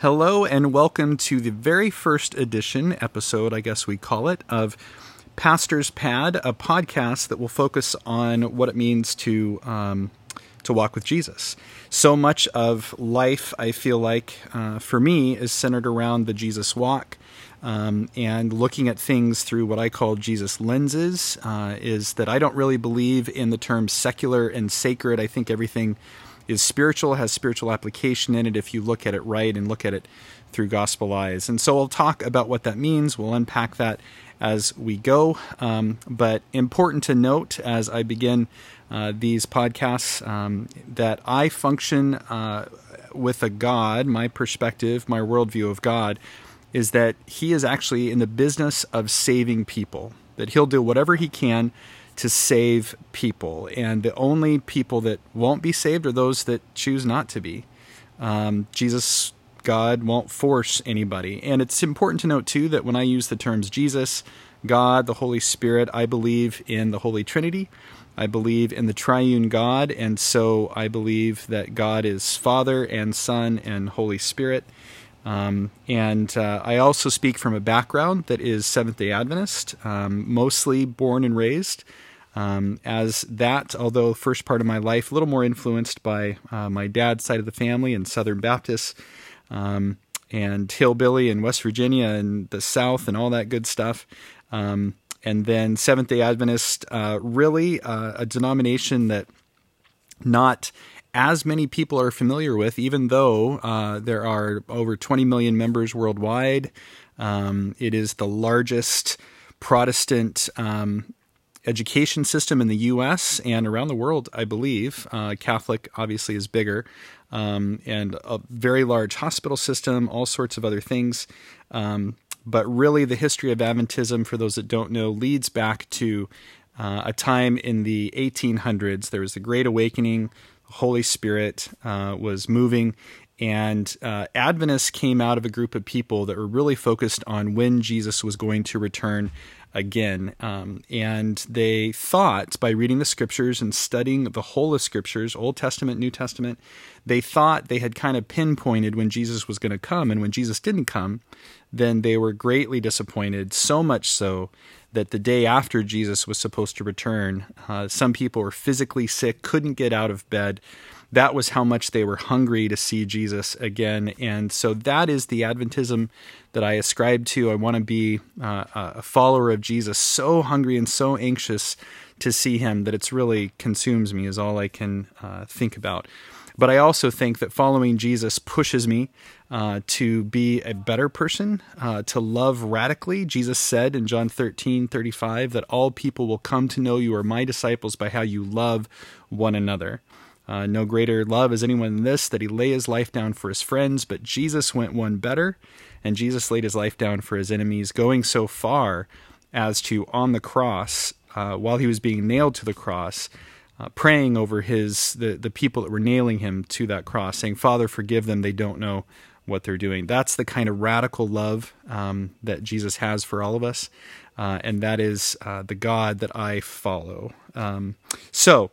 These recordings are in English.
Hello, and welcome to the very first edition, episode, I guess we call it, of Pastor's Pad, a podcast that will focus on what it means to um, to walk with Jesus. So much of life, I feel like, uh, for me, is centered around the Jesus walk. Um, and looking at things through what I call Jesus lenses uh, is that I don't really believe in the terms secular and sacred. I think everything is spiritual, has spiritual application in it if you look at it right and look at it through gospel eyes. And so we'll talk about what that means. We'll unpack that as we go. Um, but important to note as I begin uh, these podcasts um, that I function uh, with a God, my perspective, my worldview of God is that He is actually in the business of saving people, that He'll do whatever He can to save people. And the only people that won't be saved are those that choose not to be. Um, Jesus, God, won't force anybody. And it's important to note, too, that when I use the terms Jesus, God, the Holy Spirit, I believe in the Holy Trinity. I believe in the triune God, and so I believe that God is Father and Son and Holy Spirit. Um, and uh, I also speak from a background that is Seventh day Adventist, um, mostly born and raised um, as that, although first part of my life, a little more influenced by uh, my dad's side of the family and Southern Baptists um, and hillbilly in West Virginia and the South and all that good stuff. Um, and then Seventh Day Adventist, uh, really uh, a denomination that not as many people are familiar with, even though uh, there are over 20 million members worldwide. Um, it is the largest Protestant um, education system in the U.S. and around the world, I believe. Uh, Catholic obviously is bigger, um, and a very large hospital system, all sorts of other things. Um, but really, the history of Adventism, for those that don't know, leads back to uh, a time in the 1800s. There was the Great Awakening. The Holy Spirit uh, was moving, and uh, Adventists came out of a group of people that were really focused on when Jesus was going to return again. Um, and they thought by reading the scriptures and studying the whole of scriptures, Old Testament, New Testament, they thought they had kind of pinpointed when Jesus was going to come. And when Jesus didn't come, then they were greatly disappointed, so much so that the day after Jesus was supposed to return, uh, some people were physically sick, couldn't get out of bed that was how much they were hungry to see Jesus again. And so that is the Adventism that I ascribe to. I want to be uh, a follower of Jesus, so hungry and so anxious to see him that it's really consumes me, is all I can uh, think about. But I also think that following Jesus pushes me uh, to be a better person, uh, to love radically. Jesus said in John 13 35 that all people will come to know you are my disciples by how you love one another. Uh, no greater love is anyone than this, that he lay his life down for his friends, but Jesus went one better, and Jesus laid his life down for his enemies, going so far as to, on the cross, uh, while he was being nailed to the cross, uh, praying over his the, the people that were nailing him to that cross, saying, Father, forgive them, they don't know what they're doing. That's the kind of radical love um, that Jesus has for all of us, uh, and that is uh, the God that I follow. Um, so,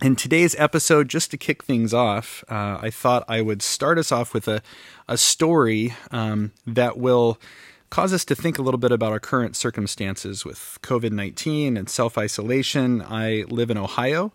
in today's episode, just to kick things off, uh, I thought I would start us off with a, a story um, that will cause us to think a little bit about our current circumstances with COVID 19 and self isolation. I live in Ohio,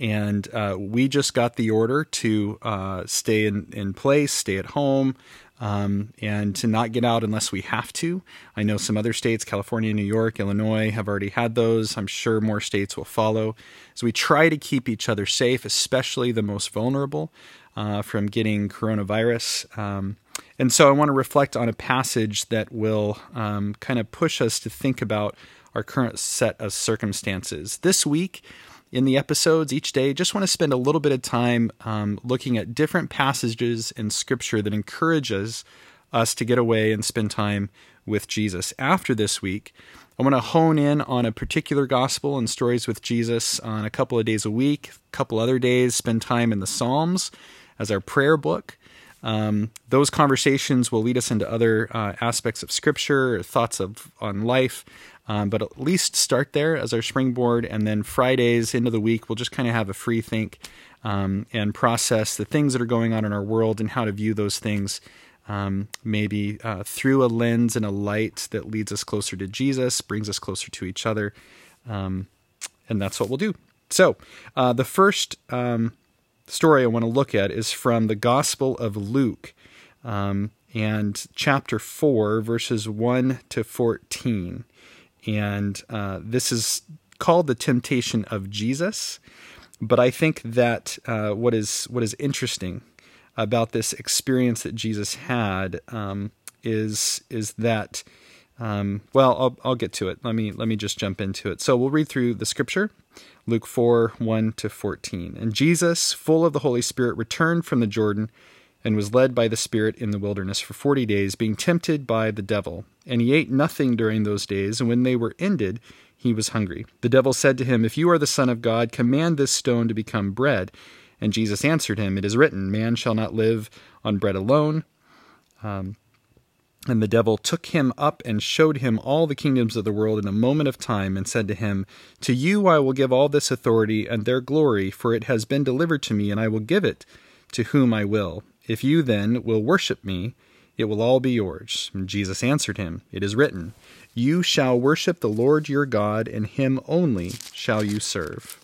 and uh, we just got the order to uh, stay in, in place, stay at home, um, and to not get out unless we have to. I know some other states, California, New York, Illinois, have already had those. I'm sure more states will follow. So we try to keep each other safe, especially the most vulnerable, uh, from getting coronavirus. Um, and so I want to reflect on a passage that will um, kind of push us to think about our current set of circumstances. This week, in the episodes each day, just want to spend a little bit of time um, looking at different passages in Scripture that encourages us to get away and spend time with Jesus. After this week, I want to hone in on a particular gospel and stories with Jesus on a couple of days a week, a couple other days, spend time in the Psalms as our prayer book. Um, those conversations will lead us into other uh, aspects of Scripture, thoughts of on life, um, but at least start there as our springboard, and then Fridays into the week, we'll just kind of have a free think um, and process the things that are going on in our world and how to view those things um, maybe uh, through a lens and a light that leads us closer to Jesus, brings us closer to each other. Um, and that's what we'll do. So, uh, the first um, story I want to look at is from the Gospel of Luke um, and chapter 4, verses 1 to 14. And uh, this is called the temptation of Jesus. But I think that uh, what is what is interesting about this experience that Jesus had um, is is that um, well I'll, I'll get to it. Let me let me just jump into it. So we'll read through the scripture, Luke four one to fourteen. And Jesus, full of the Holy Spirit, returned from the Jordan and was led by the Spirit in the wilderness for forty days, being tempted by the devil. And he ate nothing during those days, and when they were ended, he was hungry. The devil said to him, If you are the Son of God, command this stone to become bread. And Jesus answered him, It is written, Man shall not live on bread alone. Um, and the devil took him up and showed him all the kingdoms of the world in a moment of time, and said to him, To you I will give all this authority and their glory, for it has been delivered to me, and I will give it to whom I will. If you then will worship me, it will all be yours. And Jesus answered him, It is written, You shall worship the Lord your God, and him only shall you serve.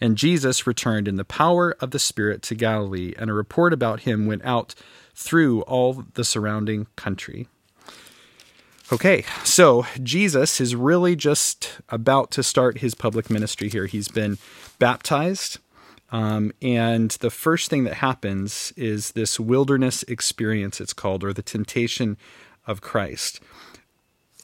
And Jesus returned in the power of the Spirit to Galilee, and a report about him went out through all the surrounding country. Okay, so Jesus is really just about to start his public ministry here. He's been baptized, um, and the first thing that happens is this wilderness experience, it's called, or the temptation of Christ.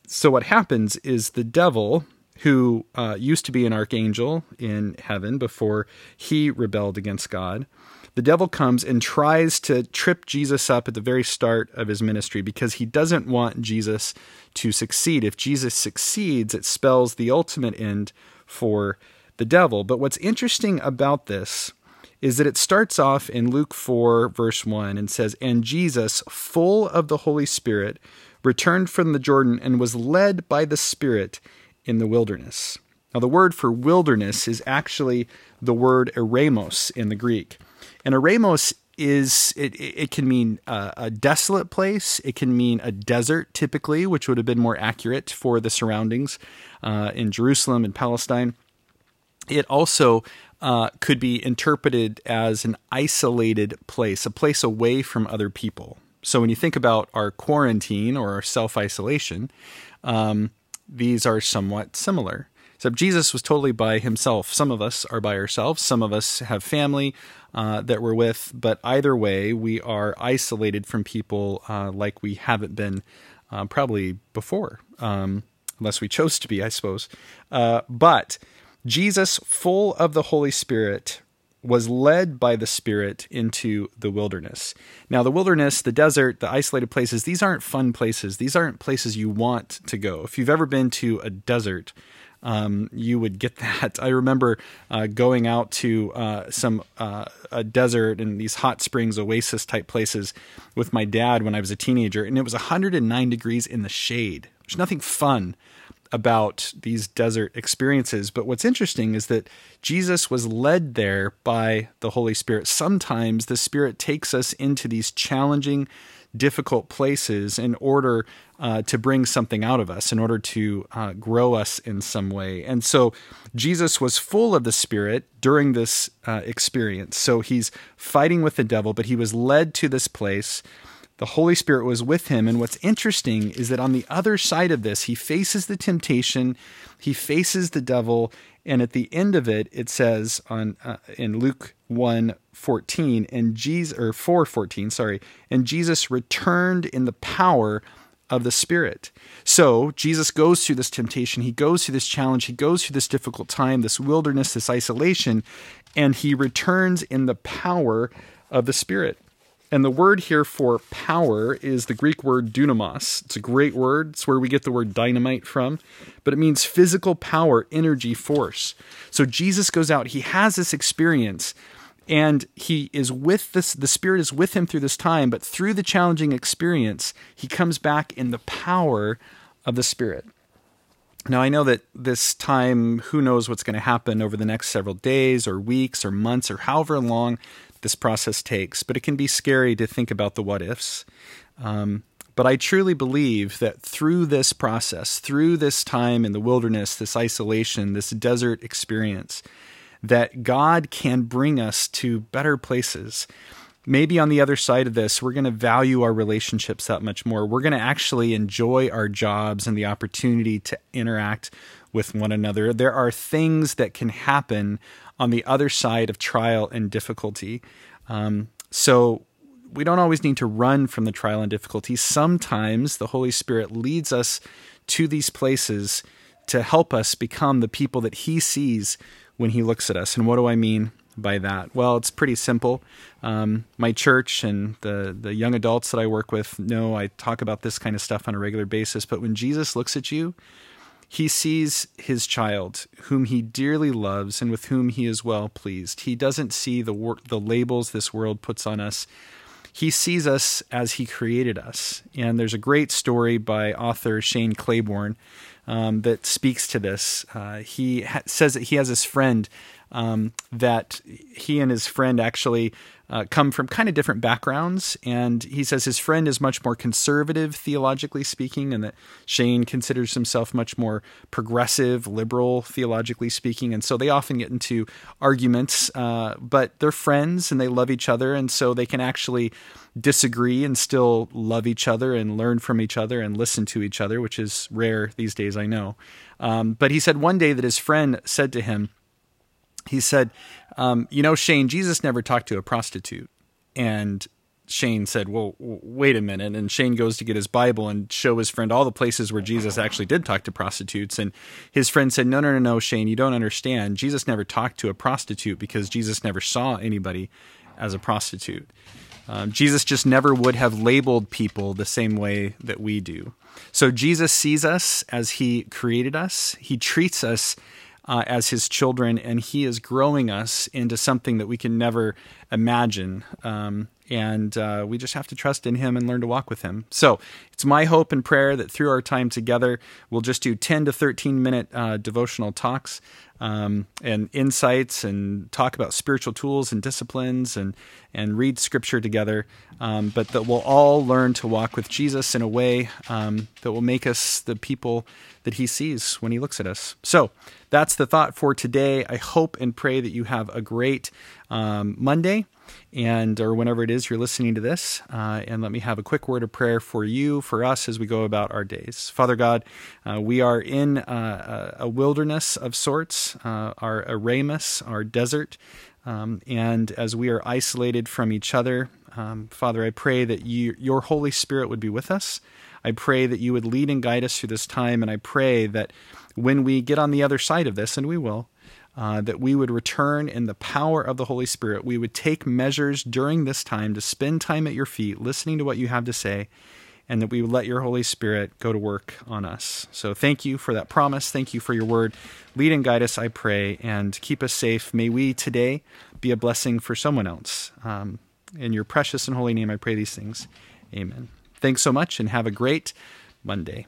So, what happens is the devil, who uh, used to be an archangel in heaven before he rebelled against God. The devil comes and tries to trip Jesus up at the very start of his ministry because he doesn't want Jesus to succeed. If Jesus succeeds, it spells the ultimate end for the devil. But what's interesting about this is that it starts off in Luke 4, verse 1, and says, And Jesus, full of the Holy Spirit, returned from the Jordan and was led by the Spirit in the wilderness. Now, the word for wilderness is actually the word eremos in the Greek. And eremos is it, it can mean a, a, desolate place it can mean a desert typically which would have been more accurate for the surroundings uh, in jerusalem and palestine it also uh, could be interpreted as an isolated place a place away from other people so when you think about our quarantine or our self-isolation um, these are somewhat similar. Except Jesus was totally by himself. Some of us are by ourselves. Some of us have family uh, that we're with. But either way, we are isolated from people uh, like we haven't been uh, probably before, um, unless we chose to be, I suppose. Uh, but Jesus, full of the Holy Spirit, was led by the Spirit into the wilderness. Now, the wilderness, the desert, the isolated places, these aren't fun places. These aren't places you want to go. If you've ever been to a desert, um, you would get that. I remember uh, going out to uh, some uh, a desert and these hot springs, oasis type places with my dad when I was a teenager, and it was 109 degrees in the shade. There's nothing fun about these desert experiences. But what's interesting is that Jesus was led there by the Holy Spirit. Sometimes the Spirit takes us into these challenging, difficult places in order uh, to bring something out of us, in order to uh, grow us in some way. And so Jesus was full of the Spirit during this uh, experience. So he's fighting with the devil, but he was led to this place the Holy Spirit was with him. And what's interesting is that on the other side of this, he faces the temptation, he faces the devil, and at the end of it, it says on uh, in Luke 1 14, and Jesus or 4 14, sorry, and Jesus returned in the power of the Spirit. So Jesus goes through this temptation, he goes through this challenge, he goes through this difficult time, this wilderness, this isolation, and he returns in the power of the Spirit. And the word here for power is the Greek word dunamos. It's a great word. It's where we get the word dynamite from, but it means physical power, energy, force. So Jesus goes out, he has this experience and he is with this the spirit is with him through this time but through the challenging experience he comes back in the power of the spirit now i know that this time who knows what's going to happen over the next several days or weeks or months or however long this process takes but it can be scary to think about the what ifs um, but I truly believe that through this process, through this time in the wilderness, this isolation, this desert experience, that God can bring us to better places. Maybe on the other side of this, we're going to value our relationships that much more. We're going to actually enjoy our jobs and the opportunity to interact with one another. There are things that can happen on the other side of trial and difficulty. Um, so we don't always need to run from the trial and difficulty. Sometimes the Holy Spirit leads us to these places to help us become the people that He sees when he looks at us. And what do I mean by that? Well, it's pretty simple. Um, my church and the the young adults that I work with know I talk about this kind of stuff on a regular basis. But when Jesus looks at you, he sees his child, whom he dearly loves and with whom he is well pleased. He doesn't see the wor- the labels this world puts on us. He sees us as he created us. And there's a great story by author Shane Claiborne um, that speaks to this. Uh, he ha- says that he has this friend um, that he and his friend actually uh, come from kind of different backgrounds. And he says his friend is much more conservative, theologically speaking, and that Shane considers himself much more progressive, liberal, theologically speaking. And so they often get into arguments, uh, but they're friends and they love each other. And so they can actually disagree and still love each other and learn from each other and listen to each other, which is rare these days, I know. Um, but he said one day that his friend said to him, he said, um, You know, Shane, Jesus never talked to a prostitute. And Shane said, Well, wait a minute. And Shane goes to get his Bible and show his friend all the places where Jesus actually did talk to prostitutes. And his friend said, No, no, no, no, Shane, you don't understand. Jesus never talked to a prostitute because Jesus never saw anybody as a prostitute. Um, Jesus just never would have labeled people the same way that we do. So Jesus sees us as he created us, he treats us uh, as his children, and he is growing us into something that we can never imagine. Um, and uh, we just have to trust in him and learn to walk with him. So it's my hope and prayer that through our time together, we'll just do 10 to 13 minute uh, devotional talks um, and insights and talk about spiritual tools and disciplines and, and read scripture together. Um, but that we'll all learn to walk with Jesus in a way um, that will make us the people that he sees when he looks at us. So that's the thought for today. I hope and pray that you have a great um, Monday and or whenever it is you're listening to this uh, and let me have a quick word of prayer for you for us as we go about our days. Father god uh, we are in uh, a wilderness of sorts uh, our eremos, our desert um, and as we are isolated from each other um, father i pray that you, your holy spirit would be with us. I pray that you would lead and guide us through this time and i pray that when we get on the other side of this and we will uh, that we would return in the power of the Holy Spirit. We would take measures during this time to spend time at your feet, listening to what you have to say, and that we would let your Holy Spirit go to work on us. So thank you for that promise. Thank you for your word. Lead and guide us, I pray, and keep us safe. May we today be a blessing for someone else. Um, in your precious and holy name, I pray these things. Amen. Thanks so much, and have a great Monday.